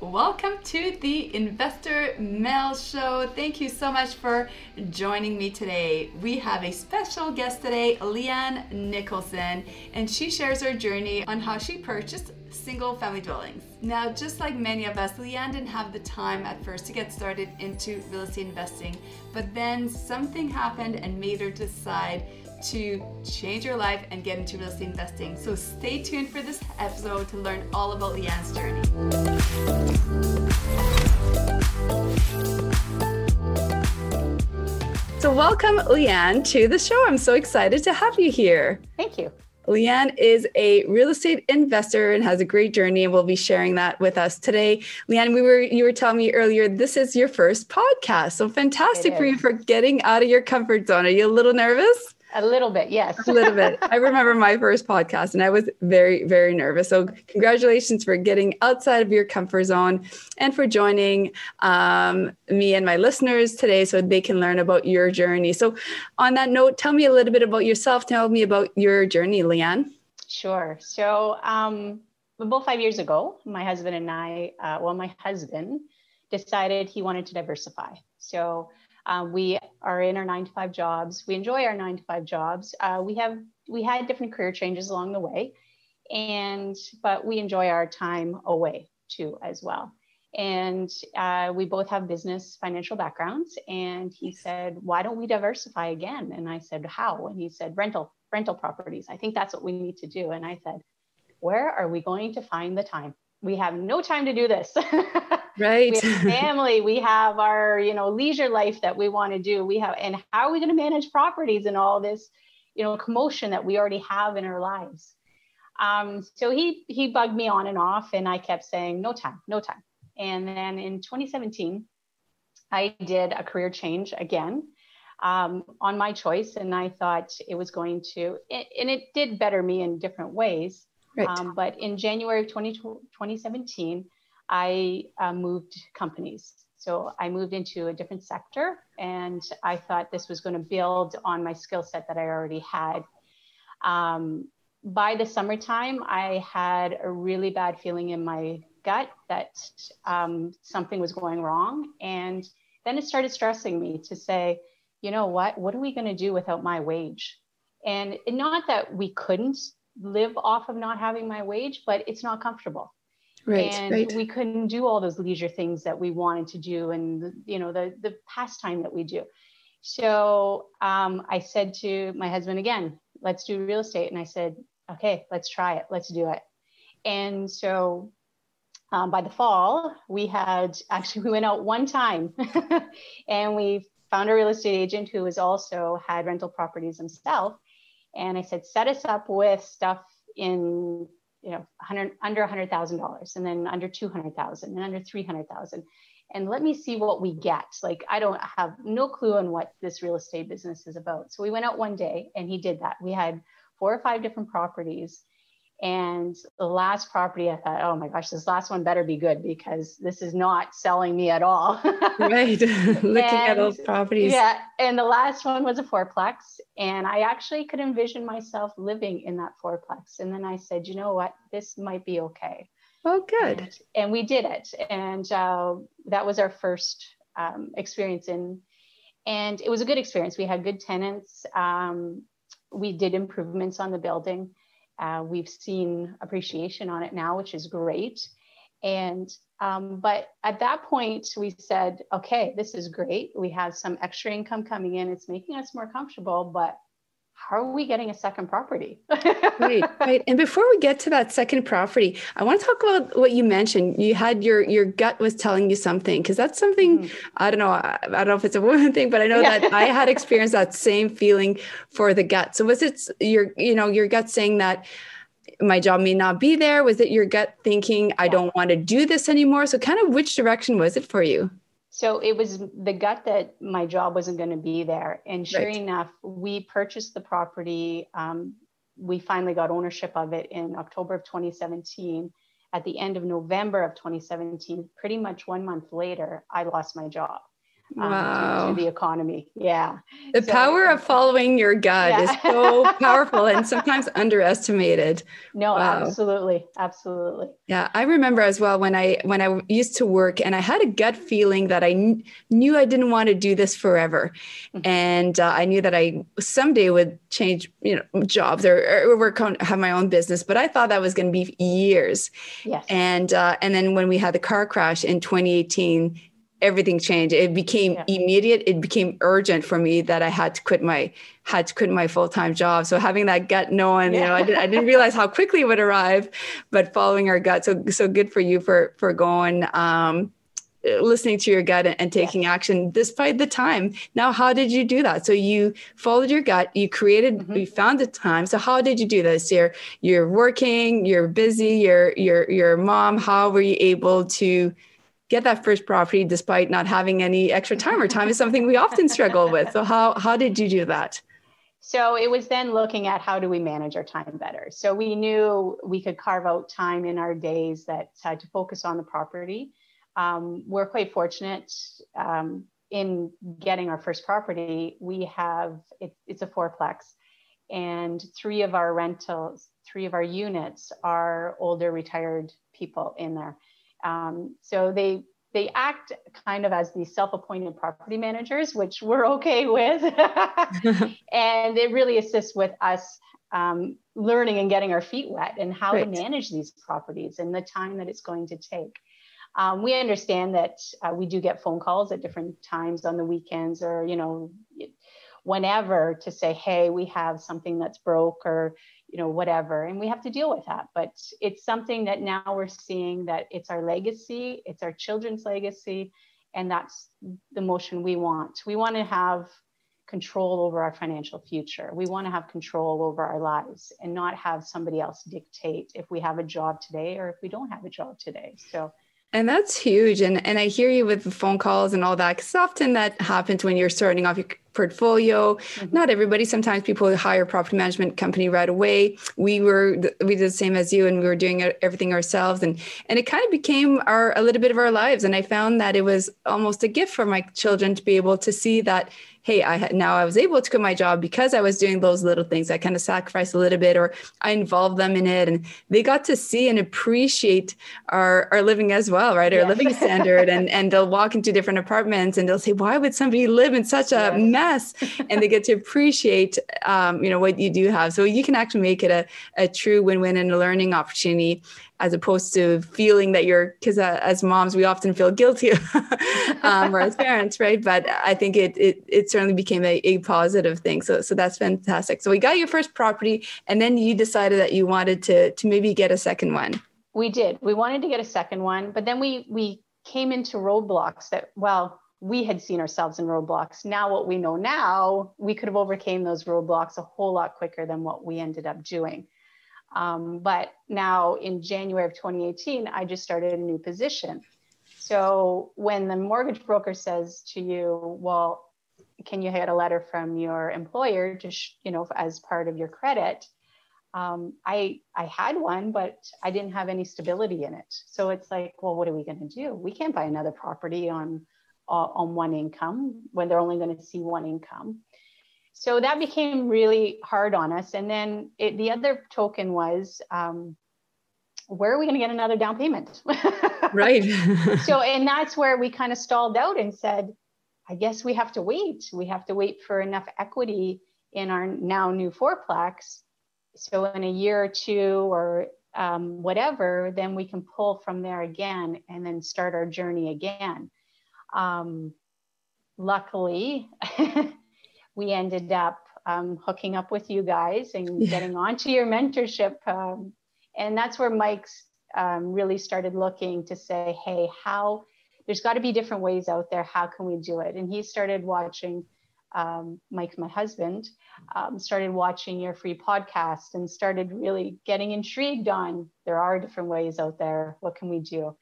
Welcome to the Investor Mel Show. Thank you so much for joining me today. We have a special guest today, Leanne Nicholson, and she shares her journey on how she purchased single family dwellings. Now, just like many of us, Leanne didn't have the time at first to get started into real estate investing, but then something happened and made her decide to change your life and get into real estate investing. So stay tuned for this episode to learn all about Leanne's journey. So, welcome, Leanne, to the show. I'm so excited to have you here. Thank you. Leanne is a real estate investor and has a great journey, and will be sharing that with us today. Leanne, we were you were telling me earlier this is your first podcast, so fantastic for you for getting out of your comfort zone. Are you a little nervous? A little bit, yes. a little bit. I remember my first podcast and I was very, very nervous. So, congratulations for getting outside of your comfort zone and for joining um, me and my listeners today so they can learn about your journey. So, on that note, tell me a little bit about yourself. Tell me about your journey, Leanne. Sure. So, um, about five years ago, my husband and I, uh, well, my husband decided he wanted to diversify. So, um, we are in our nine to five jobs. We enjoy our nine to five jobs. Uh, we have we had different career changes along the way, and but we enjoy our time away too as well. And uh, we both have business financial backgrounds. And he said, "Why don't we diversify again?" And I said, "How?" And he said, "Rental rental properties. I think that's what we need to do." And I said, "Where are we going to find the time?" we have no time to do this. Right. we have family, we have our, you know, leisure life that we want to do. We have, and how are we going to manage properties and all this, you know, commotion that we already have in our lives? Um, so he he bugged me on and off, and I kept saying, no time, no time. And then in 2017, I did a career change again um, on my choice, and I thought it was going to, and it did better me in different ways. Right. Um, but in January of 20, 2017, I uh, moved companies. So I moved into a different sector, and I thought this was going to build on my skill set that I already had. Um, by the summertime, I had a really bad feeling in my gut that um, something was going wrong. And then it started stressing me to say, you know what, what are we going to do without my wage? And not that we couldn't live off of not having my wage, but it's not comfortable. Right, and right. we couldn't do all those leisure things that we wanted to do and you know the the pastime that we do. So um, i said to my husband again let's do real estate. And i said okay let's try it. Let's do it. And so um, by the fall we had actually we went out one time and we found a real estate agent who was also had rental properties himself. And i said set us up with stuff in you know 100 under $100000 and then under 200000 and under 300000 and let me see what we get. Like i don't have no clue on what this real estate business is about. So we went out one day and he did that. We had four or five different properties and the last property, I thought, oh my gosh, this last one better be good because this is not selling me at all. right. Looking and, at those properties. Yeah. And the last one was a fourplex. And I actually could envision myself living in that fourplex. And then I said, you know what? This might be okay. Oh, good. And, and we did it. And uh, that was our first um, experience in, and it was a good experience. We had good tenants. Um, we did improvements on the building uh, we've seen appreciation on it now, which is great. And um, but at that point, we said, okay, this is great. We have some extra income coming in. It's making us more comfortable, but how are we getting a second property? right, right. And before we get to that second property, I want to talk about what you mentioned. You had your your gut was telling you something because that's something mm-hmm. I don't know. I, I, don't know if it's a woman thing, but I know yeah. that I had experienced that same feeling for the gut. So was it your you know your gut saying that? my job may not be there was it your gut thinking i don't want to do this anymore so kind of which direction was it for you so it was the gut that my job wasn't going to be there. And sure right. enough, we purchased the property. Um, we finally got ownership of it in October of 2017. At the end of November of 2017, pretty much one month later, I lost my job. Um, wow. to the economy. Yeah. The so, power of following your gut yeah. is so powerful and sometimes underestimated. No, wow. absolutely. Absolutely. Yeah. I remember as well when I, when I used to work and I had a gut feeling that I kn- knew I didn't want to do this forever. Mm-hmm. And uh, I knew that I someday would change, you know, jobs or, or work on, have my own business, but I thought that was going to be years. Yes. And, uh, and then when we had the car crash in 2018, everything changed. It became yeah. immediate. It became urgent for me that I had to quit my had to quit my full time job. So having that gut knowing, yeah. you know, I, did, I didn't realize how quickly it would arrive, but following our gut. So so good for you for for going. Um, listening to your gut and, and taking yeah. action despite the time now how did you do that so you followed your gut you created mm-hmm. you found the time so how did you do this you're you're working you're busy you're you're your mom how were you able to get that first property despite not having any extra time or time is something we often struggle with. So how how did you do that? So it was then looking at how do we manage our time better. So we knew we could carve out time in our days that had to focus on the property. Um, we're quite fortunate um, in getting our first property. We have it, it's a fourplex, and three of our rentals, three of our units are older retired people in there. Um, so they they act kind of as the self-appointed property managers, which we're okay with, and it really assists with us um, learning and getting our feet wet and how to manage these properties and the time that it's going to take. Um, we understand that uh, we do get phone calls at different times on the weekends or you know whenever to say hey we have something that's broke or you know whatever and we have to deal with that. But it's something that now we're seeing that it's our legacy it's our children's legacy and that's the motion we want. We want to have control over our financial future. We want to have control over our lives and not have somebody else dictate if we have a job today or if we don't have a job today. So and that's huge. And and I hear you with the phone calls and all that, because often that happens when you're starting off your portfolio. Mm-hmm. Not everybody. Sometimes people hire a property management company right away. We were we did the same as you, and we were doing everything ourselves. And and it kind of became our a little bit of our lives. And I found that it was almost a gift for my children to be able to see that hey, I had now I was able to quit my job because I was doing those little things. I kind of sacrificed a little bit or I involved them in it. And they got to see and appreciate our, our living as well, right? Our yeah. living standard. and, and they'll walk into different apartments and they'll say, why would somebody live in such a yeah. Mess? and they get to appreciate, um, you know, what you do have. So you can actually make it a, a true win-win and a learning opportunity as opposed to feeling that you're because uh, as moms we often feel guilty um, or as parents right but i think it it, it certainly became a, a positive thing so so that's fantastic so we got your first property and then you decided that you wanted to to maybe get a second one we did we wanted to get a second one but then we we came into roadblocks that well we had seen ourselves in roadblocks now what we know now we could have overcame those roadblocks a whole lot quicker than what we ended up doing um, but now in January of 2018, I just started a new position. So when the mortgage broker says to you, well, can you get a letter from your employer to, sh- you know, as part of your credit? Um, I I had one, but I didn't have any stability in it. So it's like, well, what are we going to do? We can't buy another property on on one income when they're only going to see one income so that became really hard on us. And then it, the other token was, um, where are we going to get another down payment? right. so, and that's where we kind of stalled out and said, I guess we have to wait. We have to wait for enough equity in our now new fourplex. So, in a year or two or um, whatever, then we can pull from there again and then start our journey again. Um, luckily, we ended up um, hooking up with you guys and yeah. getting onto your mentorship. Um, and that's where Mike's um, really started looking to say, hey, how there's got to be different ways out there. How can we do it? And he started watching. Um, Mike, my husband, um, started watching your free podcast and started really getting intrigued on there are different ways out there. What can we do?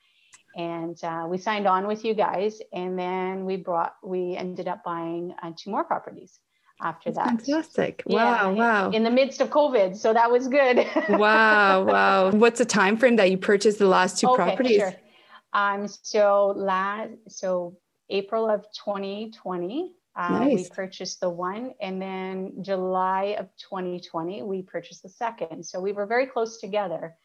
And uh, we signed on with you guys and then we brought we ended up buying uh, two more properties after that fantastic wow yeah, wow in the midst of covid so that was good wow wow what's the time frame that you purchased the last two okay, properties sure. um so last so April of 2020. Uh, nice. We purchased the one, and then July of 2020, we purchased the second. So we were very close together.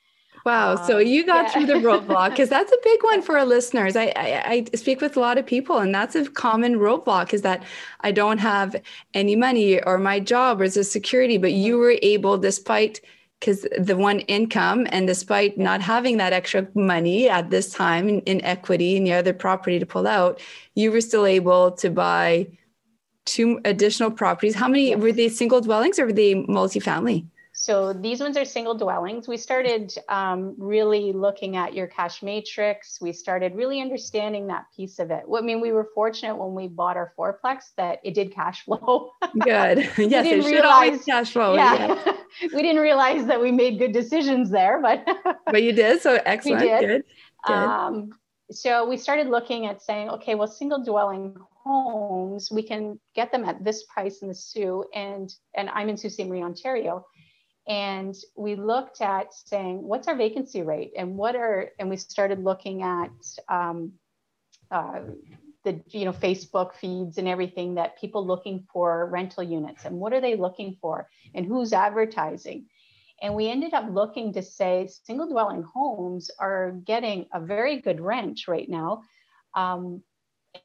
Wow. Um, so you got yeah. through the roadblock because that's a big one for our listeners. I, I, I speak with a lot of people, and that's a common roadblock is that I don't have any money or my job or a security, but you were able, despite because the one income and despite not having that extra money at this time in, in equity and the other property to pull out, you were still able to buy two additional properties. How many were they single dwellings or were they multifamily? So these ones are single dwellings. We started um, really looking at your cash matrix. We started really understanding that piece of it. I mean, we were fortunate when we bought our fourplex that it did cash flow. Good. yes, it should always cash flow. Yeah. yeah. we didn't realize that we made good decisions there, but but you did. So excellent. We did. Good. Good. Um, so we started looking at saying, okay, well, single dwelling homes, we can get them at this price in the Soo, and and I'm in Sault Ste. Marie, Ontario. And we looked at saying, what's our vacancy rate, and what are, and we started looking at um, uh, the you know Facebook feeds and everything that people looking for rental units, and what are they looking for, and who's advertising. And we ended up looking to say single dwelling homes are getting a very good rent right now. Um,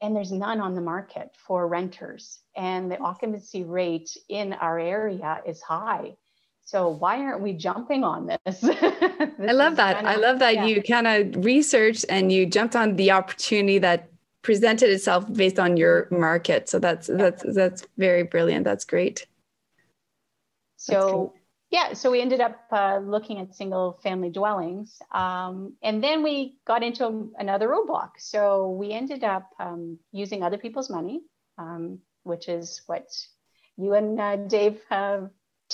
and there's none on the market for renters. And the occupancy rate in our area is high. So why aren't we jumping on this? this I love that. Kind of, I love that yeah. you kind of researched and you jumped on the opportunity that presented itself based on your market. So that's yeah. that's that's very brilliant. That's great. So yeah, so we ended up uh, looking at single family dwellings. Um, and then we got into another roadblock. So we ended up um, using other people's money, um, which is what you and uh, Dave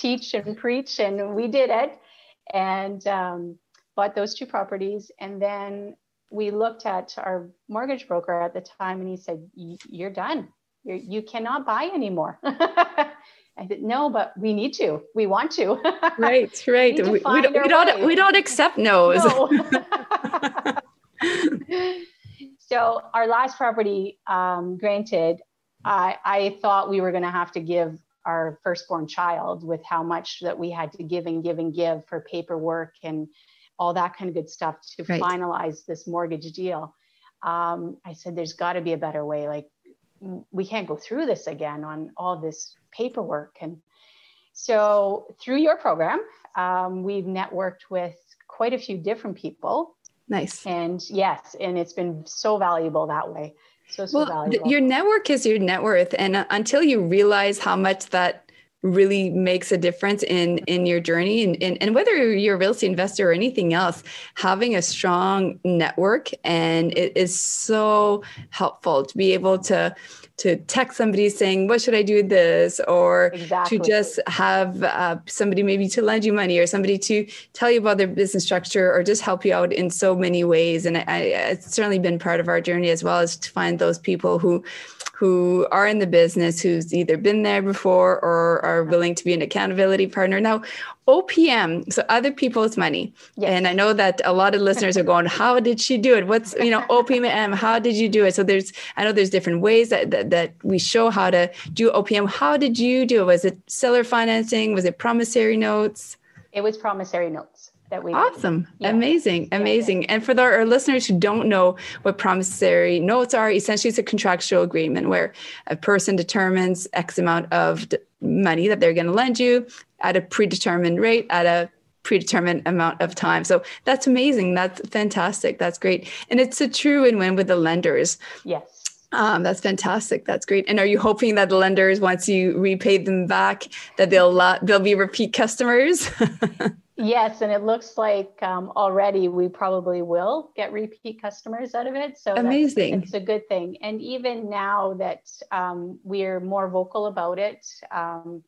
teach and preach. And we did it and um, bought those two properties. And then we looked at our mortgage broker at the time and he said, You're done. You're, you cannot buy anymore. I said, no, but we need to. We want to. right, right. we, we, don't, we don't, we don't accept no's. No. so our last property, um, granted, I, I thought we were going to have to give our firstborn child with how much that we had to give and give and give for paperwork and all that kind of good stuff to right. finalize this mortgage deal. Um, I said, there's got to be a better way. Like, we can't go through this again on all this paperwork. And so through your program, um, we've networked with quite a few different people. Nice. And yes, and it's been so valuable that way. So, so well, valuable. your network is your net worth. And uh, until you realize how much that really makes a difference in in your journey and, and, and whether you're a real estate investor or anything else having a strong network and it is so helpful to be able to to text somebody saying what should i do with this or exactly. to just have uh, somebody maybe to lend you money or somebody to tell you about their business structure or just help you out in so many ways and I, I, it's certainly been part of our journey as well as to find those people who who are in the business who's either been there before or are willing to be an accountability partner. Now, OPM, so other people's money. Yes. And I know that a lot of listeners are going, how did she do it? What's, you know, OPM, how did you do it? So there's, I know there's different ways that, that, that we show how to do OPM. How did you do it? Was it seller financing? Was it promissory notes? It was promissory notes that we awesome yeah. amazing amazing yeah. and for the, our listeners who don't know what promissory notes are essentially it's a contractual agreement where a person determines x amount of money that they're going to lend you at a predetermined rate at a predetermined amount of time so that's amazing that's fantastic that's great and it's a true win-win with the lenders yes um, that's fantastic. That's great. And are you hoping that the lenders, once you repay them back, that they'll uh, they'll be repeat customers? Yes, and it looks like um, already we probably will get repeat customers out of it. So amazing. It's a good thing. And even now that um, we're more vocal about it, um,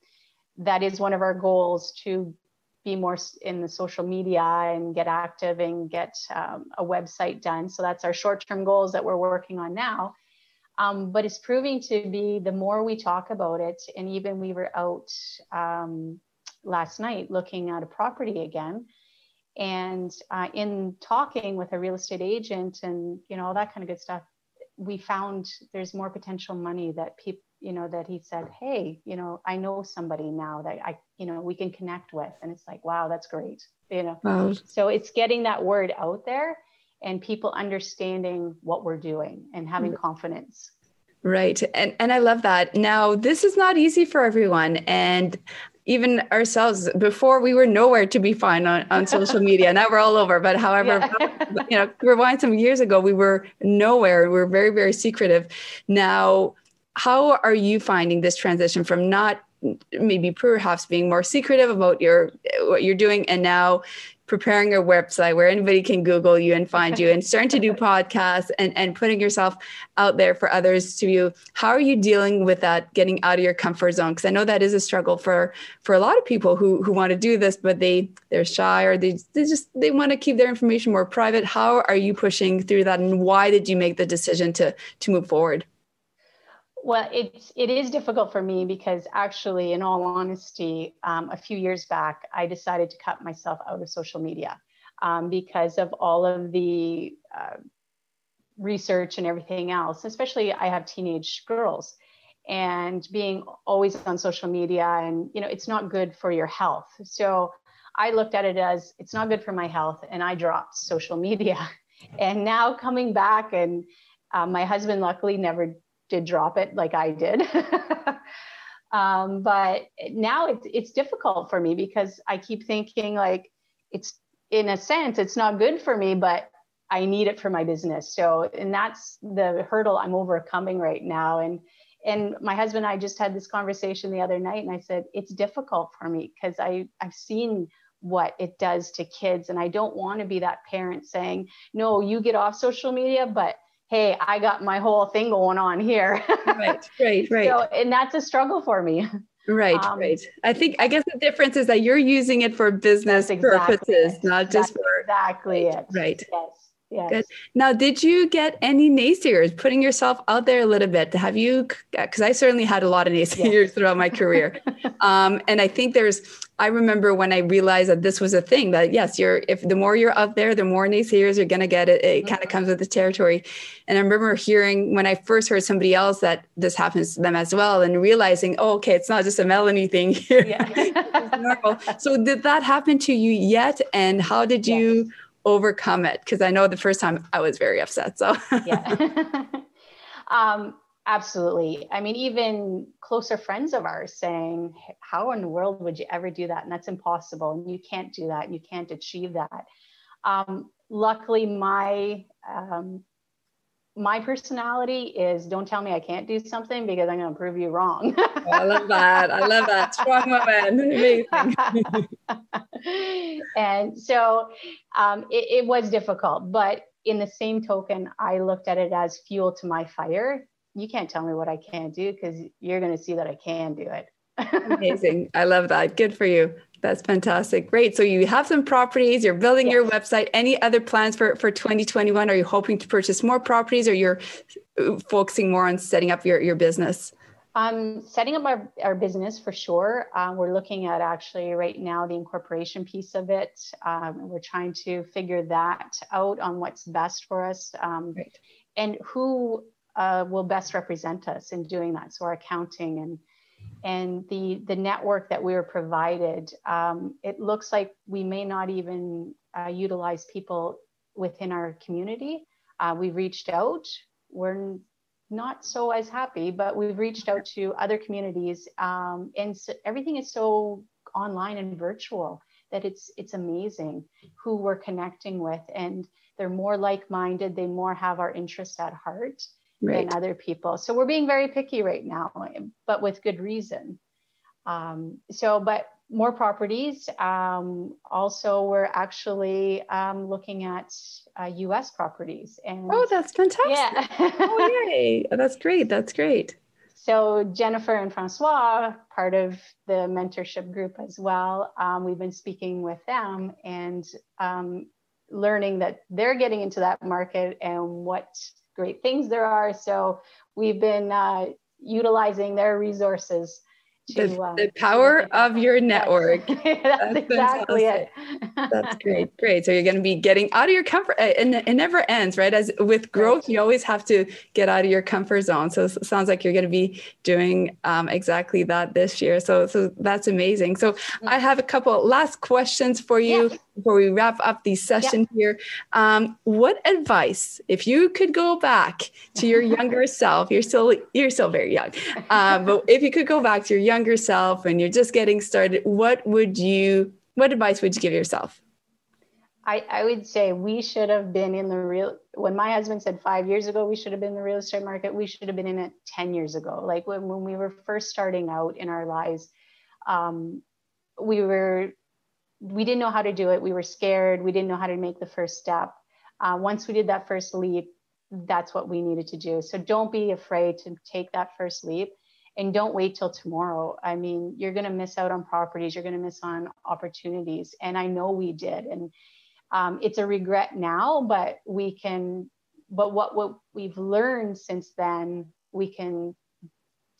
that is one of our goals to be more in the social media and get active and get um, a website done. So that's our short-term goals that we're working on now. Um, but it's proving to be the more we talk about it, and even we were out um, last night looking at a property again. And uh, in talking with a real estate agent and you know all that kind of good stuff we found there's more potential money that people you know that he said hey you know i know somebody now that i you know we can connect with. And it's like wow that's great you know? Wow. so it's getting that word out there and people understanding what we're doing and having mm-hmm. confidence. Right. And and i love that. Now this is not easy for everyone. And even ourselves before we were nowhere to be found on, on social media. Now we're all over but however yeah. you know rewind some years ago we were nowhere. We were very very secretive. Now how are you finding this transition from not maybe perhaps being more secretive about your what you're doing and now preparing a website where anybody can Google you and find you and starting to do podcasts and, and putting yourself out there for others to view. How are you dealing with that, getting out of your comfort zone? Because I know that is a struggle for for a lot of people who who want to do this, but they they're shy or they, they just they want to keep their information more private. How are you pushing through that and why did you make the decision to to move forward? Well, it's it is difficult for me because actually, in all honesty, um, a few years back, I decided to cut myself out of social media um, because of all of the uh, research and everything else. Especially, I have teenage girls, and being always on social media, and you know, it's not good for your health. So I looked at it as it's not good for my health, and I dropped social media. And now coming back and uh, my husband luckily never did drop it like I did. um, but now it's it's difficult for me because I keep thinking like it's in a sense it's not good for me, but I need it for my business. So and that's the hurdle I'm overcoming right now. And and my husband and I just had this conversation the other night, and I said it's difficult for me because I I've seen what it does to kids and i don't want to be that parent saying no you get off social media but hey, I got my whole thing going on here. right, right, right. So, and that's a struggle for me. Right, um, right. I think I guess the difference is that you're using it for business exactly purposes, it. not just for exactly it. Right. Yes. Yes. Good. Now, did you get any naysayers putting yourself out there a little bit? Have you? Because I certainly had a lot of naysayers yes. throughout my career, um, and I think there's. I remember when I realized that this was a thing. That yes, you're. If the more you're out there, the more naysayers you're gonna get. It, it mm-hmm. kind of comes with the territory. And I remember hearing when I first heard somebody else that this happens to them as well, and realizing, oh, okay, it's not just a Melanie thing here. Yeah. so did that happen to you yet? And how did you? Yes overcome it? Because I know the first time I was very upset. So, yeah. um, absolutely. I mean, even closer friends of ours saying, How in the world would you ever do that? And that's impossible. And you can't do that. And you can't achieve that. Um, luckily, my um, my personality is don't tell me I can't do something because I'm going to prove you wrong. I love that. I love that. Strong woman. Amazing. and so um, it, it was difficult, but in the same token, I looked at it as fuel to my fire. You can't tell me what I can't do because you're going to see that I can do it. Amazing. I love that. Good for you. That's fantastic. Great. So you have some properties, you're building yes. your website. Any other plans for, for 2021? Are you hoping to purchase more properties or you're uh, focusing more on setting up your, your business? Um, setting up our, our business for sure. Uh, we're looking at actually right now the incorporation piece of it. Um, we're trying to figure that out on what's best for us um, right. and who uh, will best represent us in doing that. So our accounting and and the the network that we were provided, um, it looks like we may not even uh, utilize people within our community. Uh, we've reached out. We're not so as happy, but we've reached out to other communities, um, and so everything is so online and virtual that it's it's amazing who we're connecting with, and they're more like-minded. They more have our interest at heart right. than other people. So we're being very picky right now, but with good reason. Um, so, but more properties. Um, also, we're actually um, looking at uh, U.S. properties. And oh, that's fantastic! Yeah. oh, yay! That's great. That's great. So Jennifer and Francois, part of the mentorship group as well, um, we've been speaking with them and um, learning that they're getting into that market and what great things there are. So we've been uh, utilizing their resources to, the, uh, the power of your network. That's, That's exactly it. That's great. Great. So you're going to be getting out of your comfort uh, and it never ends, right? As with growth, you always have to get out of your comfort zone. So it sounds like you're going to be doing um, exactly that this year. So, so that's amazing. So. I have a couple last questions for you yes. Before we wrap up the session yep. here. Um, what advice, if you could go back to your younger self, you're still, you're still very young, um, but if you could go back to your younger self and you're just getting started, what would you, what advice would you give yourself? I, I would say we should have been in the real when my husband said five years ago we should have been in the real estate market we should have been in it 10 years ago like when, when we were first starting out in our lives um, we were we didn't know how to do it. We were scared. We didn't know how to make the first step. Uh, once we did that first leap that's what we needed to do. So don't be afraid to take that first leap and don't wait till tomorrow. I mean you're going to miss out on properties. You're going to miss on opportunities. And i know we did. And um, it's a regret now but we can but what what we've learned since then we can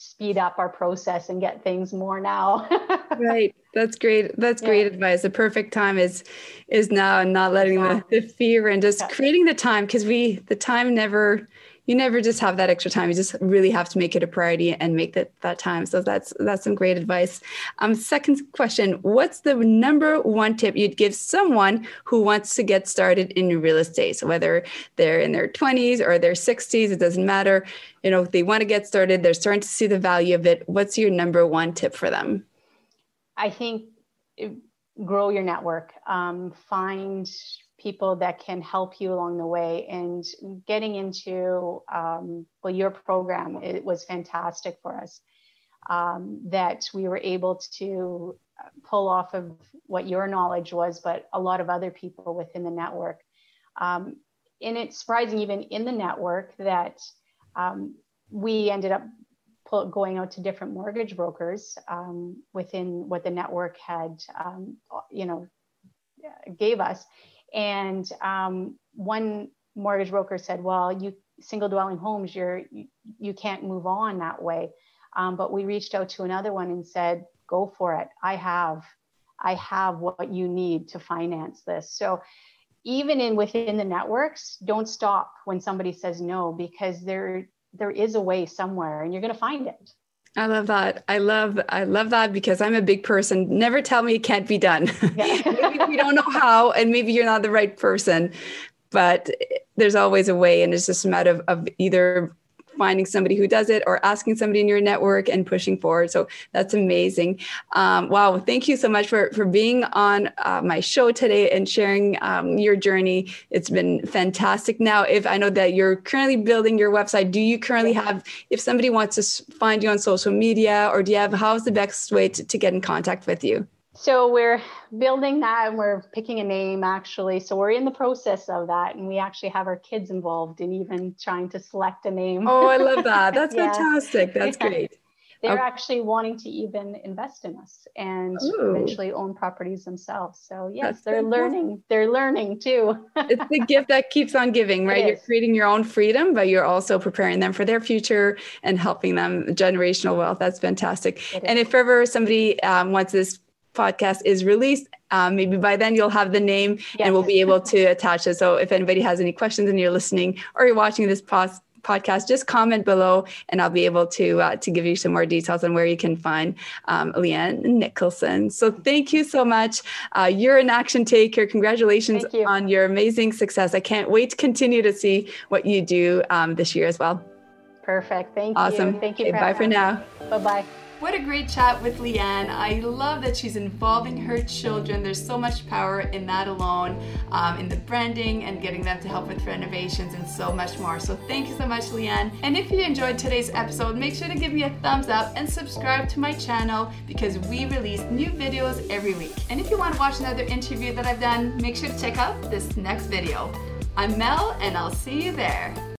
speed up our process and get things more now right that's great that's yeah. great advice the perfect time is is now and not letting yeah. the, the fear and just yeah. creating the time because we the time never you never just have that extra time. You just really have to make it a priority and make that that time. So that's that's some great advice. Um, second question: What's the number one tip you'd give someone who wants to get started in real estate? So whether they're in their 20s or their 60s, it doesn't matter. You know, they want to get started. They're starting to see the value of it. What's your number one tip for them? I think grow your network. Um, find people that can help you along the way. And getting into um, well your program it was fantastic for us um, that we were able to pull off of what your knowledge was but a lot of other people within the network. Um, and it's surprising even in the network that um, we ended up pull, going out to different mortgage brokers um, within what the network had um, you know gave us and um, one mortgage broker said, well, you single dwelling homes, you're, you, you can't move on that way. Um, but we reached out to another one and said, go for it. I have, I have what you need to finance this. So even in within the networks, don't stop when somebody says no, because there, there is a way somewhere and you're going to find it. I love that. I love I love that because I'm a big person. Never tell me it can't be done. Yeah. maybe we don't know how, and maybe you're not the right person, but there's always a way, and it's just a matter of, of either finding somebody who does it or asking somebody in your network and pushing forward. So that's amazing. Um, wow. Thank you so much for, for being on uh, my show today and sharing um, your journey. It's been fantastic. Now, if I know that you're currently building your website, do you currently have, if somebody wants to find you on social media or do you have, how's the best way to, to get in contact with you? So we're building that and we're picking a name actually. So we're in the process of that and we actually have our kids involved in even trying to select a name. Oh, I love that. That's yeah. fantastic. That's yeah. great. They're okay. actually wanting to even invest in us and Ooh. eventually own properties themselves. So yes, That's they're learning. They're learning too. it's the gift that keeps on giving, right? You're creating your own freedom, but you're also preparing them for their future and helping them generational wealth. That's fantastic. And if ever somebody um, wants this podcast is released, um, maybe by then you'll have the name and we'll be able to attach it. So if anybody has any questions and you're listening or you're watching this podcast, podcast, just comment below and I'll be able to uh, to give you some more details on where you can find um, Leanne Nicholson. So thank you so much. Uh, you're an action taker. Congratulations you. on your amazing success. I can't wait to continue to see what you do um, this year as well. Perfect. Thank awesome. you. Awesome. Thank you. Okay, bye for now. Bye bye. What a great chat with Leanne. I love that she's involving her children. There's so much power in that alone, um, in the branding and getting them to help with renovations and so much more. So thank you so much, Leanne. And if you enjoyed today's episode, make sure to give me a thumbs up and subscribe to my channel because we release new videos every week. And if you want to watch another interview that I've done, make sure to check out this next video. I'm Mel and I'll see you there.